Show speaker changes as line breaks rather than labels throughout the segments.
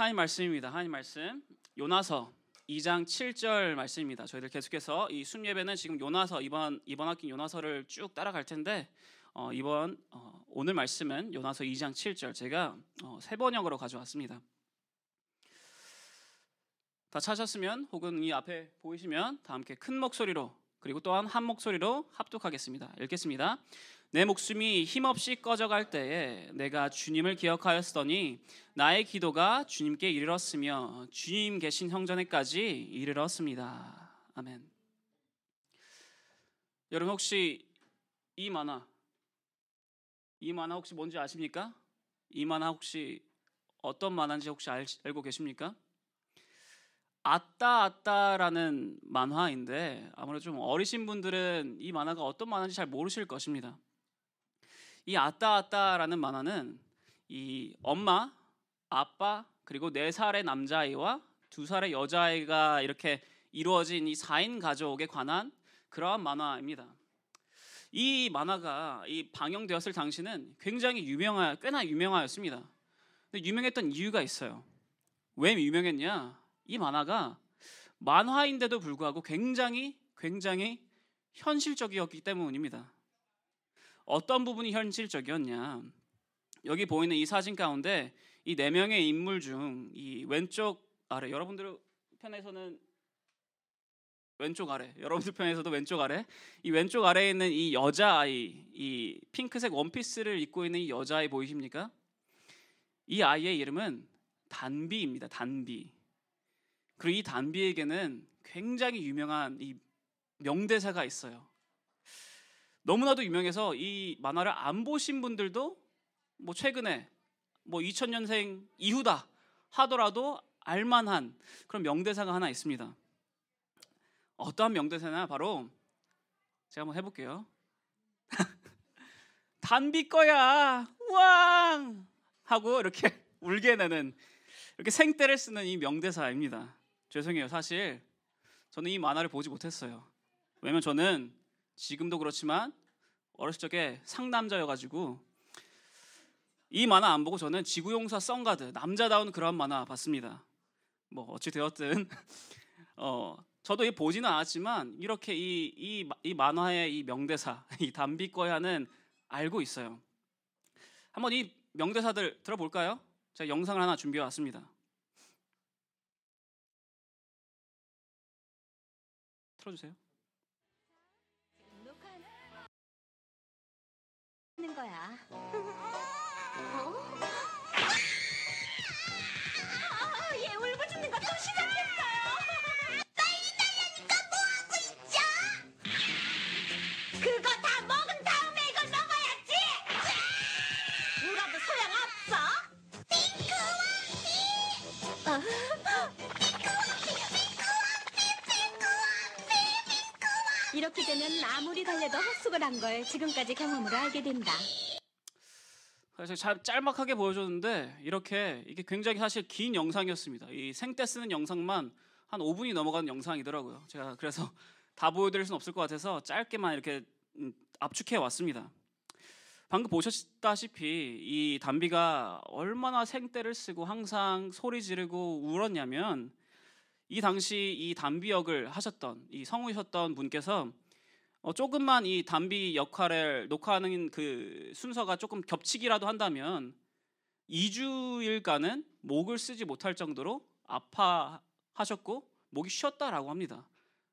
하나님 말씀입니다. 하나님 말씀 요나서 2장 7절 말씀입니다. 저희들 계속해서 이 순예배는 지금 요나서 이번 이번 학기 요나서를 쭉 따라갈 텐데 어, 이번 어, 오늘 말씀은 요나서 2장 7절 제가 어, 세 번역으로 가져왔습니다. 다 찾았으면 혹은 이 앞에 보이시면 다 함께 큰 목소리로 그리고 또한 한 목소리로 합독하겠습니다. 읽겠습니다. 내 목숨이 힘없이 꺼져갈 때에 내가 주님을 기억하였으더니 나의 기도가 주님께 이르렀으며 주님 계신 형전에까지 이르렀습니다. 아멘. 여러분 혹시 이 만화 이 만화 혹시 뭔지 아십니까? 이 만화 혹시 어떤 만화인지 혹시 알, 알고 계십니까? 아따 아따라는 만화인데 아무래도 좀 어리신 분들은 이 만화가 어떤 만화인지 잘 모르실 것입니다. 이 아따 아따라는 만화는 이 엄마, 아빠 그리고 네 살의 남자아이와 두 살의 여자아이가 이렇게 이루어진 이 4인 가족에 관한 그러한 만화입니다. 이 만화가 이 방영되었을 당시는 굉장히 유명하 꽤나 유명하였습니다. 근데 유명했던 이유가 있어요. 왜 유명했냐? 이 만화가 만화인데도 불구하고 굉장히 굉장히 현실적이었기 때문입니다. 어떤 부분이 현실적이었냐? 여기 보이는 이 사진 가운데 이 네 명의 인물 중 이 왼쪽 아래 여러분들 편에서는 왼쪽 아래 여러분들 편에서도 왼쪽 아래 이 왼쪽 아래에 있는 이 여자아이 이 핑크색 원피스를 입고 있는 이 여자아이 보이십니까? 이 아이의 이름은 단비입니다. 단비. 그리고 이 단비에게는 굉장히 유명한 이 명대사가 있어요. 너무나도 유명해서 이 만화를 안 보신 분들도 뭐 최근에 뭐 2000년생 이후다 하더라도 알만한 그런 명대사가 하나 있습니다. 어떠한 명대사나 바로 제가 한번 해볼게요. 단비 거야, 왕 하고 이렇게 울게 내는 이렇게 생떼를 쓰는 이 명대사입니다. 죄송해요. 사실 저는 이 만화를 보지 못했어요. 왜냐면 저는 지금도 그렇지만 어렸을 적에 상남자여가지고 이 만화 안 보고 저는 지구용사 썬가드 남자다운 그런 만화 봤습니다. 뭐 어찌 되었든 어 저도 이 보지는 않았지만 이렇게 이, 이, 이 만화의 이 명대사 이 담비꺼야는 알고 있어요. 한번 이 명대사들 들어볼까요? 제가 영상을 하나 준비해 왔습니다. 틀어주세요.
하는 거야. 아, 얘 울부짖는 거 또 시작했어 이렇게 되면 아무리 달래도 헛수고를 한 걸 지금까지 경험으로 알게 된다.
그래서 잘 짤막하게 보여줬는데 이렇게 이게 굉장히 사실 긴 영상이었습니다. 이 생떼 쓰는 영상만 한 5분이 넘어가는 영상이더라고요. 제가 그래서 다 보여드릴 수는 없을 것 같아서 짧게만 이렇게 음, 압축해 왔습니다. 방금 보셨다시피 이 담비가 얼마나 생떼를 쓰고 항상 소리 지르고 울었냐면 이 당시 이 담비 역을 하셨던 이 성우셨던 분께서 어, 조금만 이 담비 역할을 녹화하는 그 순서가 조금 겹치기라도 한다면 2주일간은 목을 쓰지 못할 정도로 아파하셨고 목이 쉬었다라고 합니다.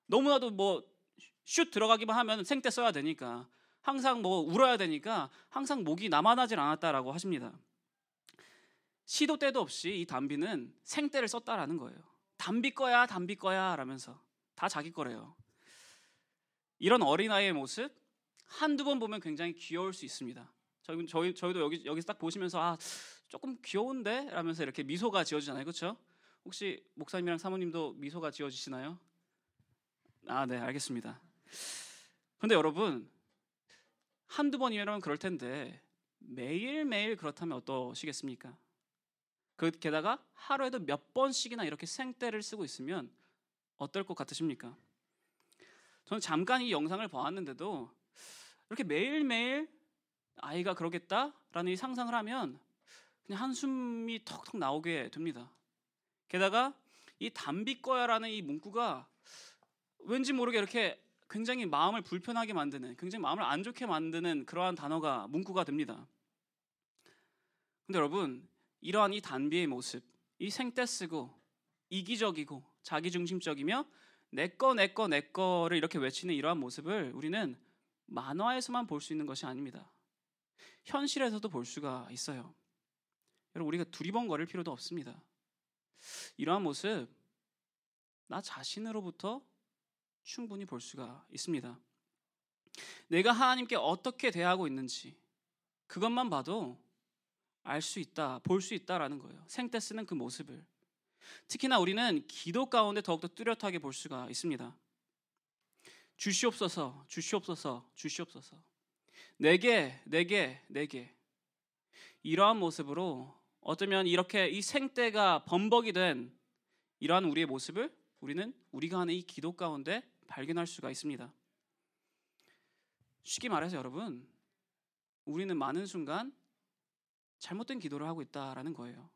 너무나도 뭐슛 들어가기만 하면 생떼 써야 되니까 항상 뭐 울어야 되니까 항상 목이 남아나질 않았다라고 하십니다. 시도 때도 없이 이 담비는 생떼를 썼다라는 거예요. 담비 거야, 담비 거야 라면서 다 자기 거래요. 이런 어린아이의 모습 한두 번 보면 굉장히 귀여울 수 있습니다. 저희, 저희, 저희도 여기, 여기서 딱 보시면서 아, 조금 귀여운데? 라면서 이렇게 미소가 지어지잖아요. 그렇죠? 혹시 목사님이랑 사모님도 미소가 지어지시나요? 아, 네, 알겠습니다. 근데 여러분, 한두 번이면 그럴 텐데 매일매일 그렇다면 어떠시겠습니까? 그 게다가 하루에도 몇 번씩이나 이렇게 생떼를 쓰고 있으면 어떨 것 같으십니까? 저는 잠깐 이 영상을 보았는데도 이렇게 매일매일 아이가 그러겠다라는 이 상상을 하면 그냥 한숨이 턱턱 나오게 됩니다. 게다가 이 담비 거야라는 이 문구가 왠지 모르게 이렇게 굉장히 마음을 불편하게 만드는, 굉장히 마음을 안 좋게 만드는 그러한 단어가 문구가 됩니다. 근데 여러분, 이러한 이 단비의 모습, 이 생떼 쓰고 이기적이고 자기중심적이며 내꺼 내꺼 내꺼를 이렇게 외치는 이러한 모습을 우리는 만화에서만 볼 수 있는 것이 아닙니다. 현실에서도 볼 수가 있어요. 여러분 우리가 두리번거릴 필요도 없습니다. 이러한 모습 나 자신으로부터 충분히 볼 수가 있습니다. 내가 하나님께 어떻게 대하고 있는지 그것만 봐도 알 수 있다, 볼 수 있다라는 거예요. 생때 쓰는 그 모습을. 특히나 우리는 기도 가운데 더욱더 뚜렷하게 볼 수가 있습니다. 주시옵소서, 주시옵소서, 주시옵소서. 내게, 내게, 내게. 이러한 모습으로 어쩌면 이렇게 이 생때가 범벅이 된 이러한 우리의 모습을 우리는 우리가 하는 이 기도 가운데 발견할 수가 있습니다. 쉽게 말해서 여러분, 우리는 많은 순간 잘못된 기도를 하고 있다라는 거예요.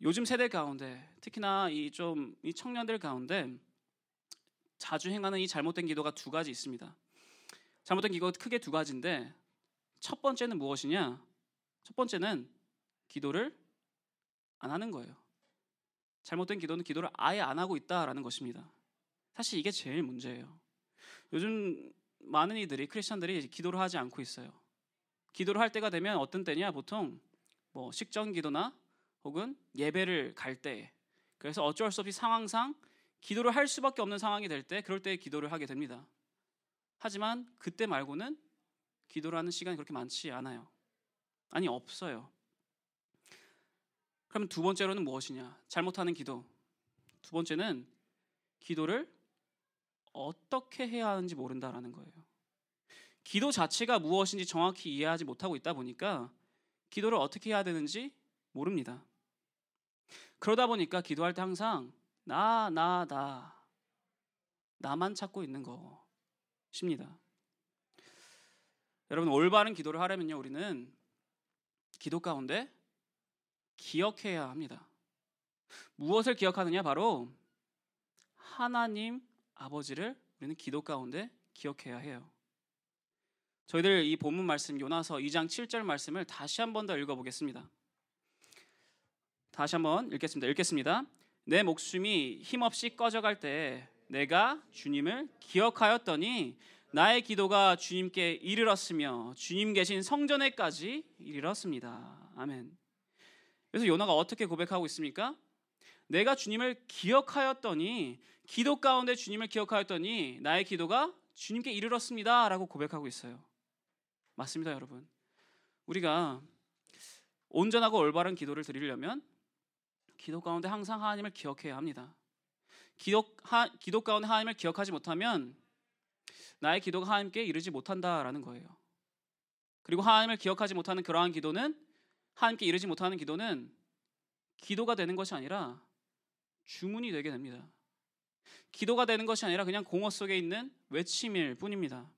요즘 세대 가운데 특히나 이좀이 청년들 가운데 자주 행하는 이 잘못된 기도가 두 가지 있습니다. 잘못된 기도가 크게 두 가지인데 첫 번째는 무엇이냐? 첫 번째는 기도를 안 하는 거예요. 잘못된 기도는 기도를 아예 안 하고 있다라는 것입니다. 사실 이게 제일 문제예요. 요즘 많은 이들이 크리스천들이 기도를 하지 않고 있어요. 기도를 할 때가 되면 어떤 때냐? 보통 뭐 식전 기도나 혹은 예배를 갈 때, 그래서 어쩔 수 없이 상황상 기도를 할 수밖에 없는 상황이 될 때, 그럴 때 기도를 하게 됩니다. 하지만 그때 말고는 기도를 하는 시간이 그렇게 많지 않아요. 아니, 없어요. 그럼 두 번째로는 무엇이냐? 잘못하는 기도. 두 번째는 기도를 어떻게 해야 하는지 모른다라는 거예요. 기도 자체가 무엇인지 정확히 이해하지 못하고 있다 보니까 기도를 어떻게 해야 되는지 모릅니다. 그러다 보니까 기도할 때 항상 나, 나, 나. 나만 찾고 있는 것입니다. 여러분, 올바른 기도를 하려면요, 우리는 기도 가운데 기억해야 합니다. 무엇을 기억하느냐? 바로 하나님 아버지를 우리는 기도 가운데 기억해야 해요. 저희들 이 본문 말씀 요나서 2장 7절 말씀을 다시 한 번 더 읽어보겠습니다. 다시 한번 읽겠습니다. 읽겠습니다. 내 목숨이 힘없이 꺼져갈 때 내가 주님을 기억하였더니 나의 기도가 주님께 이르렀으며 주님 계신 성전에까지 이르렀습니다. 아멘. 그래서 요나가 어떻게 고백하고 있습니까? 내가 주님을 기억하였더니 기도 가운데 주님을 기억하였더니 나의 기도가 주님께 이르렀습니다라고 고백하고 있어요. 맞습니다, 여러분. 우리가 온전하고 올바른 기도를 드리려면 기도 가운데 항상 하나님을 기억해야 합니다. 기도, 하, 기도 가운데 하나님을 기억하지 못하면 나의 기도가 하나님께 이르지 못한다라는 거예요. 그리고 하나님을 기억하지 못하는 그러한 기도는 하나님께 이르지 못하는 기도는 기도가 되는 것이 아니라 주문이 되게 됩니다. 기도가 되는 것이 아니라 그냥 공허 속에 있는 외침일 뿐입니다.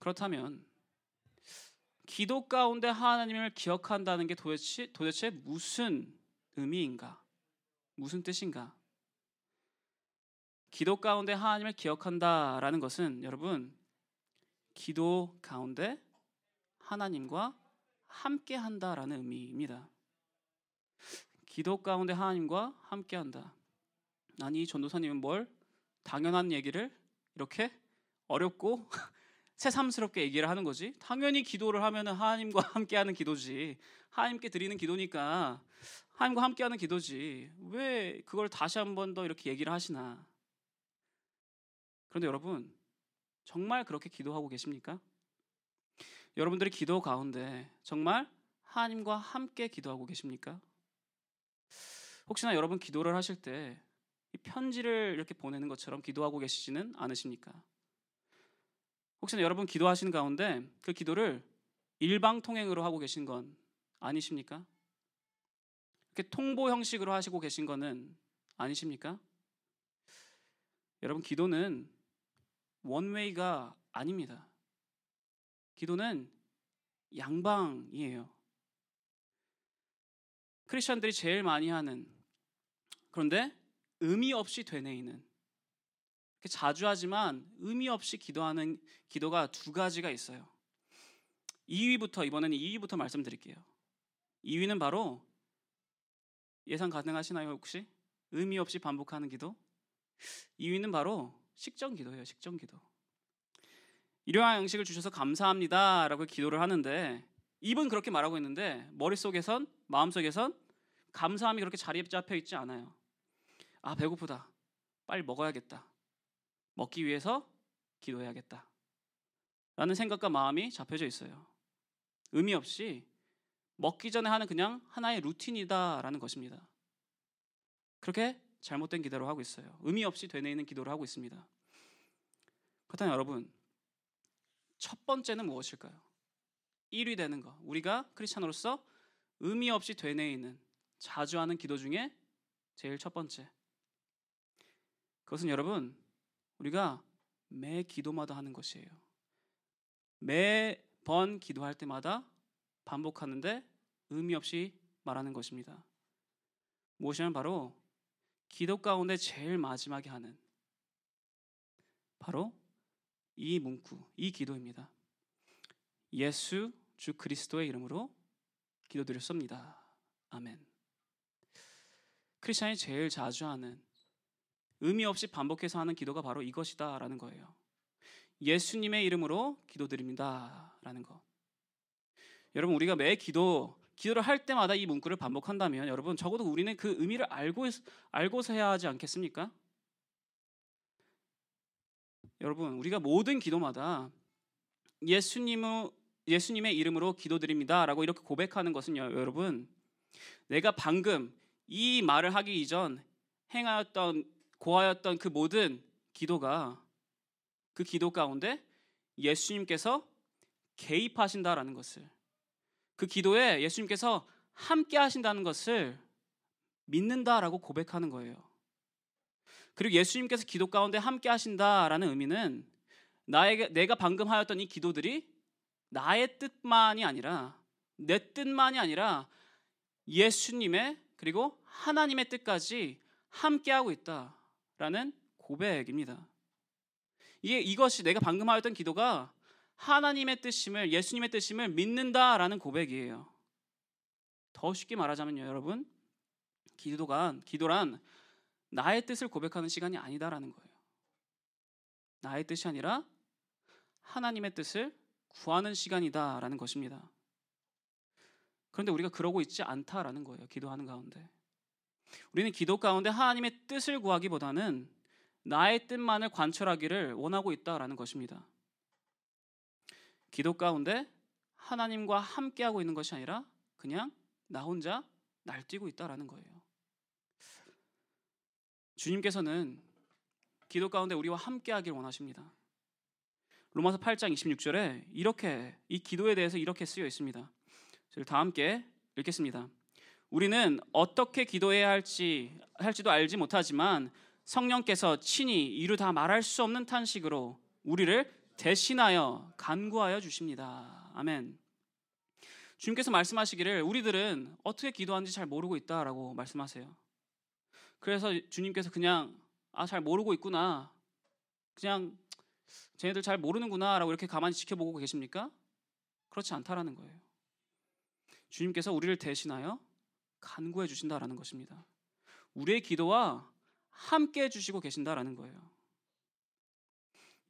그렇다면 기도 가운데 하나님을 기억한다는 게 도대체, 도대체 무슨 의미인가? 무슨 뜻인가? 기도 가운데 하나님을 기억한다라는 것은 여러분 기도 가운데 하나님과 함께 한다라는 의미입니다. 기도 가운데 하나님과 함께 한다. 아니 전도사님은 뭘 당연한 얘기를 이렇게 어렵고 새삼스럽게 얘기를 하는 거지. 당연히 기도를 하면은 하나님과 함께하는 기도지. 하나님께 드리는 기도니까 하나님과 함께하는 기도지. 왜 그걸 다시 한 번 더 이렇게 얘기를 하시나? 그런데 여러분 정말 그렇게 기도하고 계십니까? 여러분들이 기도 가운데 정말 하나님과 함께 기도하고 계십니까? 혹시나 여러분 기도를 하실 때 편지를 이렇게 보내는 것처럼 기도하고 계시지는 않으십니까? 혹시나 여러분 기도하시는 가운데 그 기도를 일방통행으로 하고 계신 건 아니십니까? 이렇게 통보 형식으로 하시고 계신 거는 아니십니까? 여러분 기도는 원웨이가 아닙니다. 기도는 양방이에요. 크리스천들이 제일 많이 하는 그런데 의미 없이 되뇌이는 자주 하지만 의미 없이 기도하는 기도가 두 가지가 있어요. 2위부터 이번에는 2위부터 말씀드릴게요. 2위는 바로 예상 가능하시나요 혹시? 의미 없이 반복하는 기도? 2위는 바로 식전 기도예요. 식전 기도. 일용할 양식을 주셔서 감사합니다라고 기도를 하는데 입은 그렇게 말하고 있는데 머릿속에선 마음속에선 감사함이 그렇게 자리에 잡혀 있지 않아요. 아 배고프다. 빨리 먹어야겠다. 먹기 위해서 기도해야겠다. 라는 생각과 마음이 잡혀져 있어요. 의미 없이 먹기 전에 하는 그냥 하나의 루틴이다라는 것입니다. 그렇게 잘못된 기도를 하고 있어요. 의미 없이 되뇌이는 기도를 하고 있습니다. 그렇다면 여러분, 첫 번째는 무엇일까요? 1위 되는 거. 우리가 크리스찬으로서 의미 없이 되뇌이는 자주 하는 기도 중에 제일 첫 번째. 그것은 여러분, 우리가 매 기도마다 하는 것이에요. 매번 기도할 때마다 반복하는데 의미 없이 말하는 것입니다. 무엇이냐면 바로 기도 가운데 제일 마지막에 하는 바로 이 문구, 이 기도입니다. 예수 주 그리스도의 이름으로 기도드렸습니다. 아멘. 크리스천이 제일 자주 하는 의미 없이 반복해서 하는 기도가 바로 이것이다라는 거예요. 예수님의 이름으로 기도드립니다라는 거. 여러분 우리가 매 기도 기도를 할 때마다 이 문구를 반복한다면 여러분 적어도 우리는 그 의미를 알고 알고서 해야 하지 않겠습니까? 여러분 우리가 모든 기도마다 예수님의 예수님의 이름으로 기도드립니다라고 이렇게 고백하는 것은요, 여러분 내가 방금 이 말을 하기 이전 행하였던 고하였던 그 모든 기도가 그 기도 가운데 예수님께서 개입하신다라는 것을 그 기도에 예수님께서 함께 하신다는 것을 믿는다라고 고백하는 거예요. 그리고 예수님께서 기도 가운데 함께 하신다라는 의미는 나에게 내가 방금 하였던 이 기도들이 나의 뜻만이 아니라 내 뜻만이 아니라 예수님의 그리고 하나님의 뜻까지 함께 하고 있다 라는 고백입니다. 이게 이것이 내가 방금 하였던 기도가 하나님의 뜻임을 예수님의 뜻임을 믿는다라는 고백이에요. 더 쉽게 말하자면요, 여러분. 기도가 기도란 나의 뜻을 고백하는 시간이 아니다라는 거예요. 나의 뜻이 아니라 하나님의 뜻을 구하는 시간이다라는 것입니다. 그런데 우리가 그러고 있지 않다라는 거예요. 기도하는 가운데. 우리는 기도 가운데 하나님의 뜻을 구하기보다는 나의 뜻만을 관철하기를 원하고 있다라는 것입니다. 기도 가운데 하나님과 함께하고 있는 것이 아니라 그냥 나 혼자 날뛰고 있다라는 거예요. 주님께서는 기도 가운데 우리와 함께하길 원하십니다. 로마서 8장 26절에 이렇게 이 기도에 대해서 이렇게 쓰여 있습니다. 다 함께 읽겠습니다. 우리는 어떻게 기도해야 할지 할지도 알지 못하지만 성령께서 친히 이루 다 말할 수 없는 탄식으로 우리를 대신하여 간구하여 주십니다. 아멘. 주님께서 말씀하시기를 우리들은 어떻게 기도하는지 잘 모르고 있다라고 말씀하세요. 그래서 주님께서 그냥 아 잘 모르고 있구나. 그냥 쟤네들 잘 모르는구나라고 이렇게 가만히 지켜보고 계십니까? 그렇지 않다라는 거예요. 주님께서 우리를 대신하여 간구해 주신다라는 것입니다. 우리의 기도와 함께 해 주시고 계신다라는 거예요.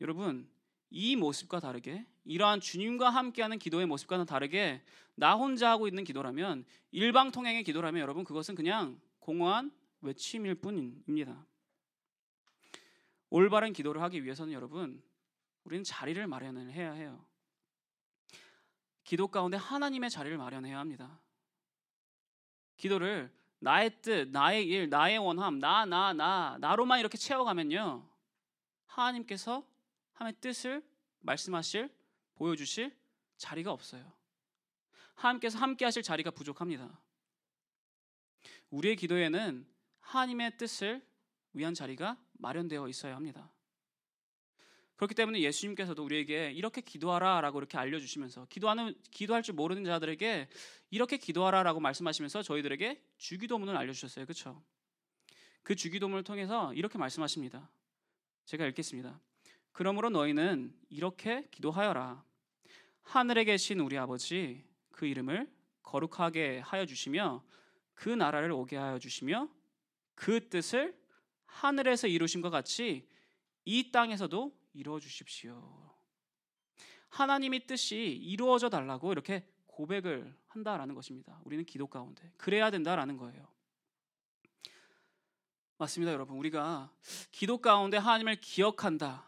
여러분, 이 모습과 다르게 이러한 주님과 함께하는 기도의 모습과는 다르게 나 혼자 하고 있는 기도라면 일방통행의 기도라면 여러분 그것은 그냥 공허한 외침일 뿐입니다. 올바른 기도를 하기 위해서는 여러분 우리는 자리를 마련을 해야 해요. 기도 가운데 하나님의 자리를 마련해야 합니다. 기도를 나의 뜻, 나의 일, 나의 원함, 나, 나, 나, 나로만 이렇게 채워가면요. 하나님께서 하나님의 뜻을 말씀하실, 보여주실 자리가 없어요. 하나님께서 함께 하실 자리가 부족합니다. 우리의 기도에는 하나님의 뜻을 위한 자리가 마련되어 있어야 합니다. 그렇기 때문에 예수님께서도 우리에게 이렇게 기도하라라고 이렇게 알려주시면서 기도하는 기도할 줄 모르는 자들에게 이렇게 기도하라라고 말씀하시면서 저희들에게 주기도문을 알려주셨어요. 그렇죠? 그 주기도문을 통해서 이렇게 말씀하십니다. 제가 읽겠습니다. 그러므로 너희는 이렇게 기도하여라. 하늘에 계신 우리 아버지 그 이름을 거룩하게 하여 주시며 그 나라를 오게 하여 주시며 그 뜻을 하늘에서 이루신 것 같이 이 땅에서도 이루어 주십시오. 하나님의 뜻이 이루어져 달라고 이렇게 고백을 한다라는 것입니다. 우리는 기도 가운데 그래야 된다라는 거예요. 맞습니다, 여러분. 우리가 기도 가운데 하나님을 기억한다.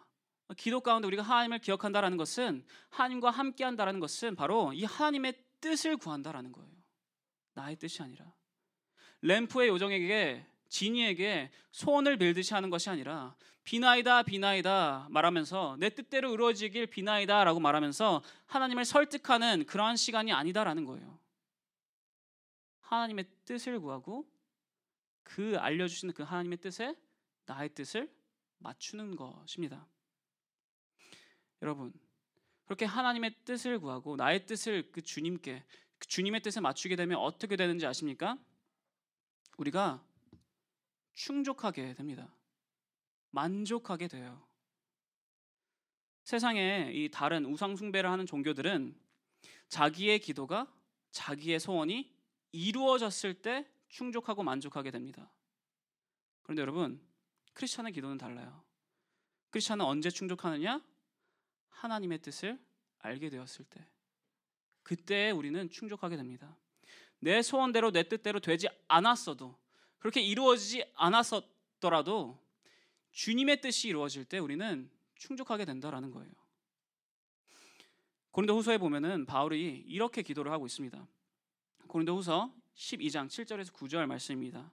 기도 가운데 우리가 하나님을 기억한다라는 것은 하나님과 함께한다라는 것은 바로 이 하나님의 뜻을 구한다라는 거예요. 나의 뜻이 아니라 램프의 요정에게 진이에게 소원을 빌듯이 하는 것이 아니라 비나이다 비나이다 말하면서 내 뜻대로 이루어지길 비나이다라고 말하면서 하나님을 설득하는 그러한 시간이 아니다라는 거예요. 하나님의 뜻을 구하고 그 알려주시는 그 하나님의 뜻에 나의 뜻을 맞추는 것입니다. 여러분 그렇게 하나님의 뜻을 구하고 나의 뜻을 그 주님께 그 주님의 뜻에 맞추게 되면 어떻게 되는지 아십니까? 우리가 충족하게 됩니다. 만족하게 돼요. 세상에 이 다른 우상 숭배를 하는 종교들은 자기의 기도가 자기의 소원이 이루어졌을 때 충족하고 만족하게 됩니다. 그런데 여러분, 크리스천의 기도는 달라요. 크리스천은 언제 충족하느냐? 하나님의 뜻을 알게 되었을 때. 그때 우리는 충족하게 됩니다. 내 소원대로 내 뜻대로 되지 않았어도 그렇게 이루어지지 않았더라도 주님의 뜻이 이루어질 때 우리는 충족하게 된다라는 거예요. 고린도 후서에 보면은 바울이 이렇게 기도를 하고 있습니다. 고린도 후서 12장 7절에서 9절 말씀입니다.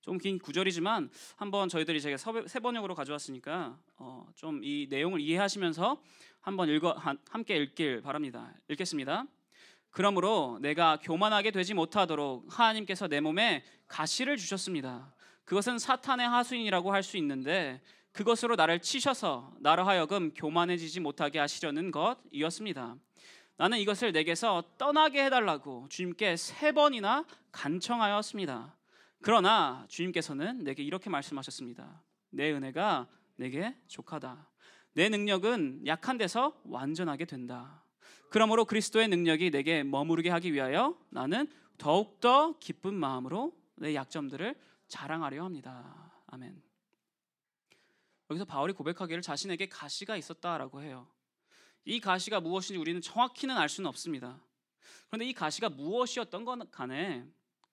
좀 긴 구절이지만 한번 저희들이 제가 세 번역으로 가져왔으니까 어, 좀 이 내용을 이해하시면서 한번 읽어 함께 읽길 바랍니다. 읽겠습니다. 그러므로 내가 교만하게 되지 못하도록 하나님께서 내 몸에 가시를 주셨습니다. 그것은 사탄의 하수인이라고 할 수 있는데 그것으로 나를 치셔서 나로 하여금 교만해지지 못하게 하시려는 것이었습니다. 나는 이것을 내게서 떠나게 해달라고 주님께 세 번이나 간청하였습니다. 그러나 주님께서는 내게 이렇게 말씀하셨습니다. 내 은혜가 내게 족하다. 내 능력은 약한 데서 완전하게 된다. 그러므로 그리스도의 능력이 내게 머무르게 하기 위하여 나는 더욱더 기쁜 마음으로 내 약점들을 자랑하려 합니다. 아멘. 여기서 바울이 고백하기를 자신에게 가시가 있었다라고 해요. 이 가시가 무엇인지 우리는 정확히는 알 수는 없습니다. 그런데 이 가시가 무엇이었던 건 간에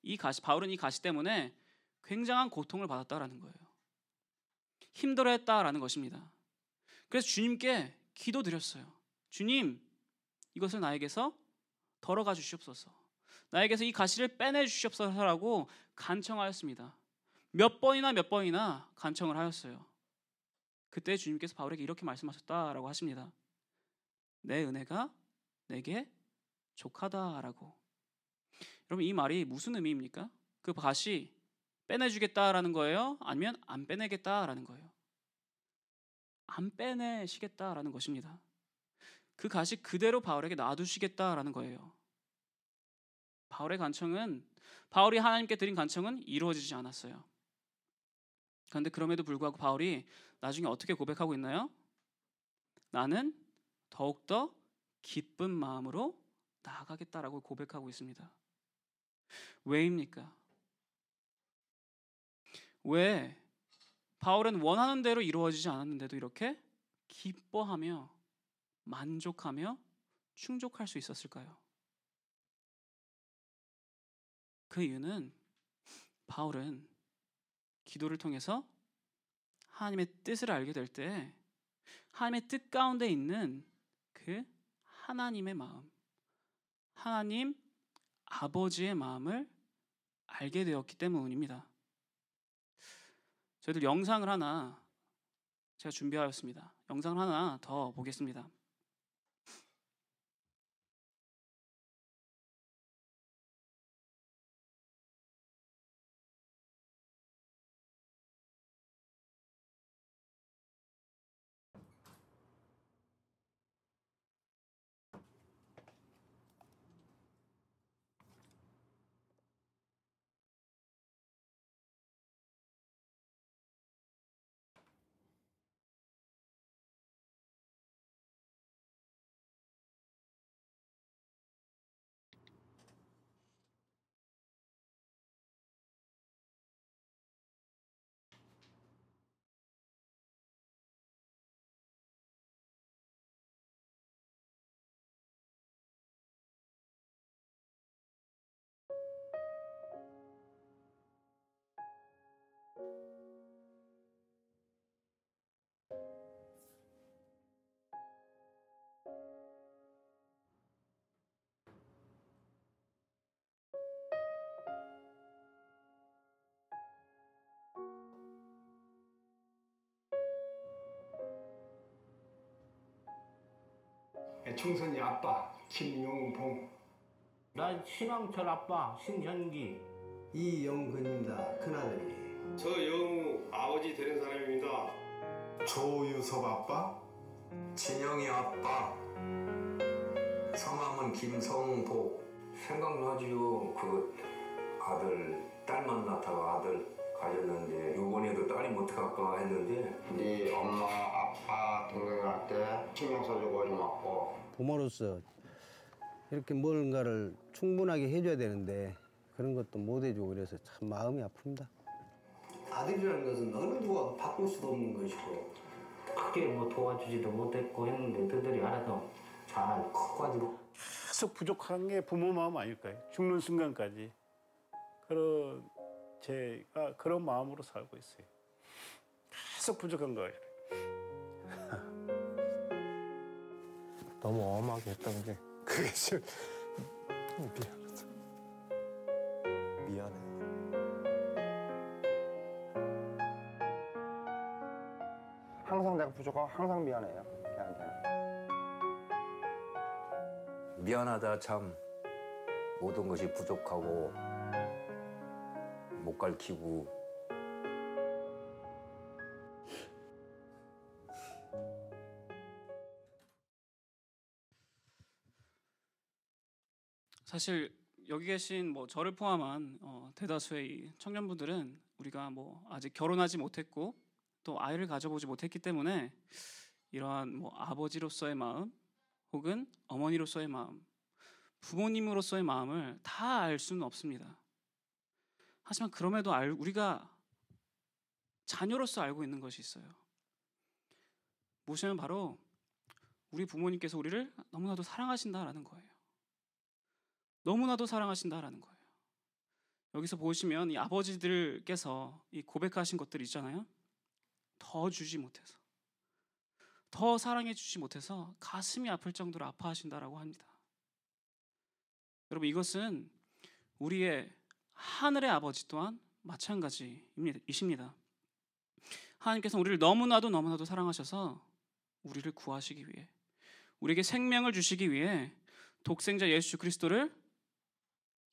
이 가시 바울은 이 가시 때문에 굉장한 고통을 받았다라는 거예요. 힘들어했다라는 것입니다. 그래서 주님께 기도드렸어요. 주님, 이것을 나에게서 덜어가 주시옵소서. 나에게서 이 가시를 빼내 주시옵소서라고 간청하였습니다. 몇 번이나 몇 번이나 간청을 하였어요. 그때 주님께서 바울에게 이렇게 말씀하셨다라고 하십니다. 내 은혜가 내게 족하다라고. 여러분 이 말이 무슨 의미입니까? 그 가시 빼내주겠다라는 거예요? 아니면 안 빼내겠다라는 거예요? 안 빼내시겠다라는 것입니다. 그 가시 그대로 바울에게 놔두시겠다라는 거예요. 바울의 간청은 바울이 하나님께 드린 간청은 이루어지지 않았어요. 그런데 그럼에도 불구하고 바울이 나중에 어떻게 고백하고 있나요? 나는 더욱더 기쁜 마음으로 나아가겠다라고 고백하고 있습니다. 왜입니까? 왜 바울은 원하는 대로 이루어지지 않았는데도 이렇게 기뻐하며 만족하며 충족할 수 있었을까요? 그 이유는 바울은 기도를 통해서 하나님의 뜻을 알게 될 때 하나님의 뜻 가운데 있는 그 하나님의 마음, 하나님 아버지의 마음을 알게 되었기 때문입니다. 저희들 영상을 하나 제가 준비하였습니다. 영상을 하나 더 보겠습니다.
충선이 아빠 김용봉
난 신왕철 아빠 신현기
이영근입니다. 큰아들이.
저 영우 아버지 되는 사람입니다
조유섭 아빠. 진영이 아빠. 성함은 김성복. 생각나지요. 그 아들 딸 만났다가 아들 가졌는데 요번에도 딸이 못할까 했는데
네 엄마, 아빠, 동생한테 신경 써주고 좀 왔고
부모로서 이렇게 뭔가를 충분하게 해줘야 되는데 그런 것도 못 해주고 그래서 참 마음이 아픕니다.
아들이라는 것은 어느 누가 바꿀 수도 없는 것이고
크게 뭐 도와주지도 못했고 했는데 너들이 알아서 잘 커가지고
계속 부족한 게 부모 마음 아닐까요? 죽는 순간까지 그런 제가 그런 마음으로 살고 있어요. 계속 부족한 거예요.
너무 엄하게 했던 게 그게 좀 미안하다. 미안해요.
항상 내가 부족하고 항상 미안해요 걔한테는
미안하다 참 모든 것이 부족하고 못 가르치고
사실 여기 계신 뭐 저를 포함한 어, 대다수의 이 청년분들은 우리가 뭐 아직 결혼하지 못했고 또 아이를 가져보지 못했기 때문에 이러한 뭐 아버지로서의 마음 혹은 어머니로서의 마음 부모님으로서의 마음을 다 알 수는 없습니다. 하지만 그럼에도 알, 우리가 자녀로서 알고 있는 것이 있어요. 무엇이냐면 바로 우리 부모님께서 우리를 너무나도 사랑하신다라는 거예요. 너무나도 사랑하신다라는 거예요. 여기서 보시면 이 아버지들께서 이 고백하신 것들 있잖아요. 더 주지 못해서 더 사랑해 주지 못해서 가슴이 아플 정도로 아파하신다라고 합니다. 여러분 이것은 우리의 하늘의 아버지 또한 마찬가지이십니다. 하나님께서 우리를 너무나도 너무나도 사랑하셔서 우리를 구하시기 위해 우리에게 생명을 주시기 위해 독생자 예수 그리스도를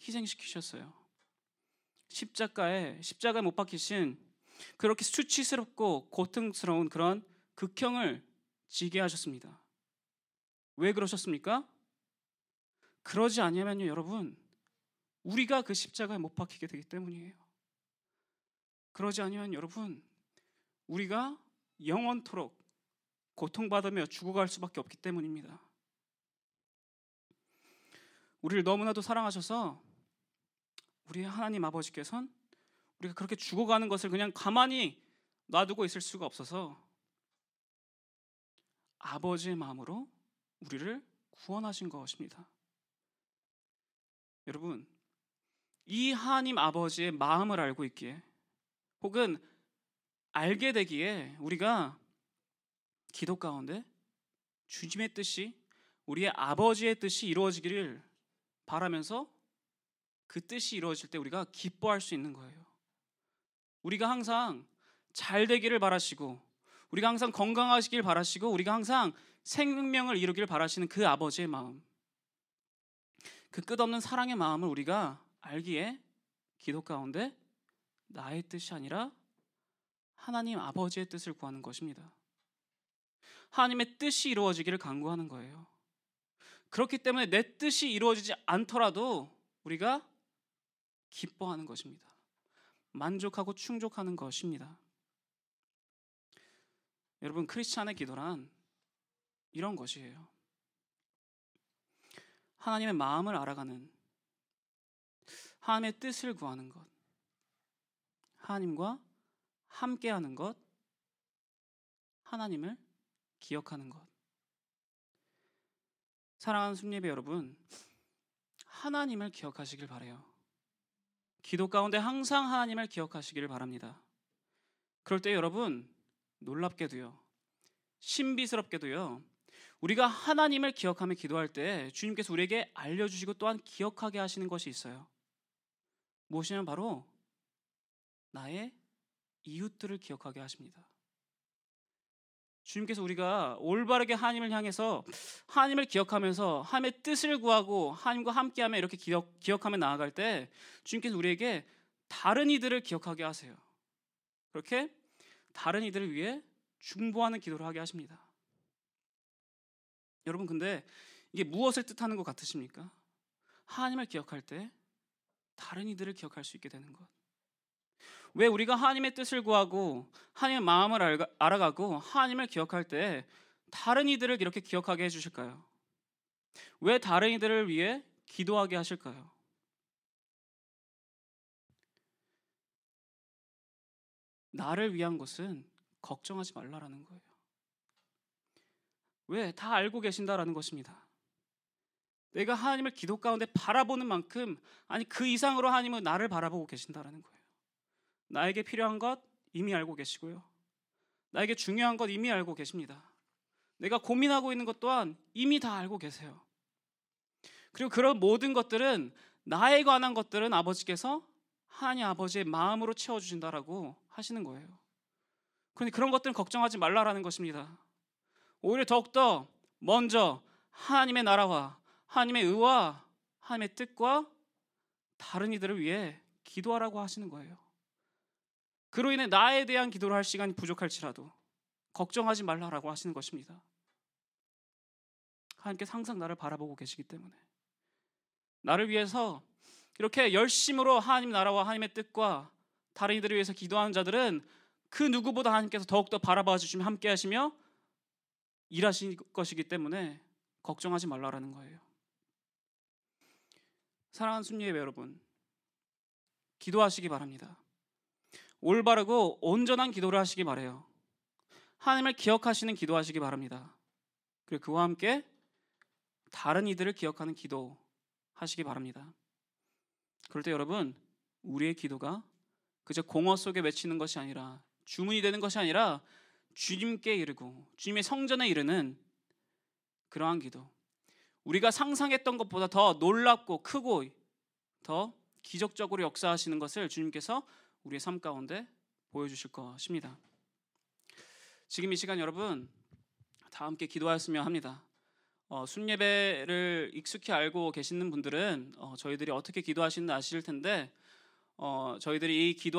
희생시키셨어요. 십자가에 십자가에 못 박히신 그렇게 수치스럽고 고통스러운 그런 극형을 지게 하셨습니다. 왜 그러셨습니까? 그러지 아니하면요, 여러분, 우리가 그 십자가에 못 박히게 되기 때문이에요. 그러지 아니하면 여러분, 우리가 영원토록 고통받으며 죽어갈 수밖에 없기 때문입니다. 우리를 너무나도 사랑하셔서 우리 하나님 아버지께서는 우리가 그렇게 죽어가는 것을 그냥 가만히 놔두고 있을 수가 없어서 아버지의 마음으로 우리를 구원하신 것입니다. 여러분, 이 하나님 아버지의 마음을 알고 있기에 혹은 알게 되기에 우리가 기도 가운데 주님의 뜻이 우리의 아버지의 뜻이 이루어지기를 바라면서 그 뜻이 이루어질 때 우리가 기뻐할 수 있는 거예요. 우리가 항상 잘 되기를 바라시고 우리가 항상 건강하시길 바라시고 우리가 항상 생명을 이루길 바라시는 그 아버지의 마음 그 끝없는 사랑의 마음을 우리가 알기에 기도 가운데 나의 뜻이 아니라 하나님 아버지의 뜻을 구하는 것입니다. 하나님의 뜻이 이루어지기를 간구하는 거예요. 그렇기 때문에 내 뜻이 이루어지지 않더라도 우리가 기뻐하는 것입니다. 만족하고 충족하는 것입니다. 여러분 크리스찬의 기도란 이런 것이에요. 하나님의 마음을 알아가는 하나님의 뜻을 구하는 것. 하나님과 함께하는 것. 하나님을 기억하는 것. 사랑하는 순례배 여러분, 하나님을 기억하시길 바래요. 기도 가운데 항상 하나님을 기억하시기를 바랍니다. 그럴 때 여러분 놀랍게도요. 신비스럽게도요. 우리가 하나님을 기억하며 기도할 때 주님께서 우리에게 알려주시고 또한 기억하게 하시는 것이 있어요. 무엇이냐면 바로 나의 이웃들을 기억하게 하십니다. 주님께서 우리가 올바르게 하나님을 향해서 하나님을 기억하면서 하나님의 뜻을 구하고 하나님과 함께하며 이렇게 기억, 기억하며 나아갈 때 주님께서 우리에게 다른 이들을 기억하게 하세요. 그렇게 다른 이들을 위해 중보하는 기도를 하게 하십니다. 여러분 근데 이게 무엇을 뜻하는 것 같으십니까? 하나님을 기억할 때 다른 이들을 기억할 수 있게 되는 것. 왜 우리가 하나님의 뜻을 구하고 하나님의 마음을 알아가고 하나님을 기억할 때 다른 이들을 이렇게 기억하게 해주실까요? 왜 다른 이들을 위해 기도하게 하실까요? 나를 위한 것은 걱정하지 말라라는 거예요. 왜? 다 알고 계신다라는 것입니다. 내가 하나님을 기도 가운데 바라보는 만큼 아니 그 이상으로 하나님은 나를 바라보고 계신다라는 거예요. 나에게 필요한 것 이미 알고 계시고요. 나에게 중요한 것 이미 알고 계십니다. 내가 고민하고 있는 것 또한 이미 다 알고 계세요. 그리고 그런 모든 것들은 나에 관한 것들은 아버지께서 하나님 아버지의 마음으로 채워 주신다라고 하시는 거예요. 그러니 그런 것들은 걱정하지 말라라는 것입니다. 오히려 더욱더 먼저 하나님의 나라와 하나님의 의와 하나님의 뜻과 다른 이들을 위해 기도하라고 하시는 거예요. 그로 인해 나에 대한 기도를 할 시간이 부족할지라도 걱정하지 말라라고 하시는 것입니다. 하나님께서 항상 나를 바라보고 계시기 때문에 나를 위해서 이렇게 열심으로 하나님 나라와 하나님의 뜻과 다른 이들을 위해서 기도하는 자들은 그 누구보다 하나님께서 더욱더 바라봐 주시며 함께 하시며 일하실 것이기 때문에 걱정하지 말라라는 거예요. 사랑하는 순례예배 여러분, 기도하시기 바랍니다. 올바르고 온전한 기도를 하시기 바래요. 하나님을 기억하시는 기도하시기 바랍니다. 그리고 그와 함께 다른 이들을 기억하는 기도 하시기 바랍니다. 그럴 때 여러분, 우리의 기도가 그저 공허 속에 외치는 것이 아니라 주문이 되는 것이 아니라 주님께 이르고 주님의 성전에 이르는 그러한 기도. 우리가 상상했던 것보다 더 놀랍고 크고 더 기적적으로 역사하시는 것을 주님께서 우리의 삶 가운데 보여주실 것입니다. 지금 이 시간 여러분 다 함께 기도하였으면 합니다. 어, 순예배를 익숙히 알고 계시는 분들은 어, 저희들이 어떻게 기도하시는지 아실 텐데 어, 저희들이 이 기도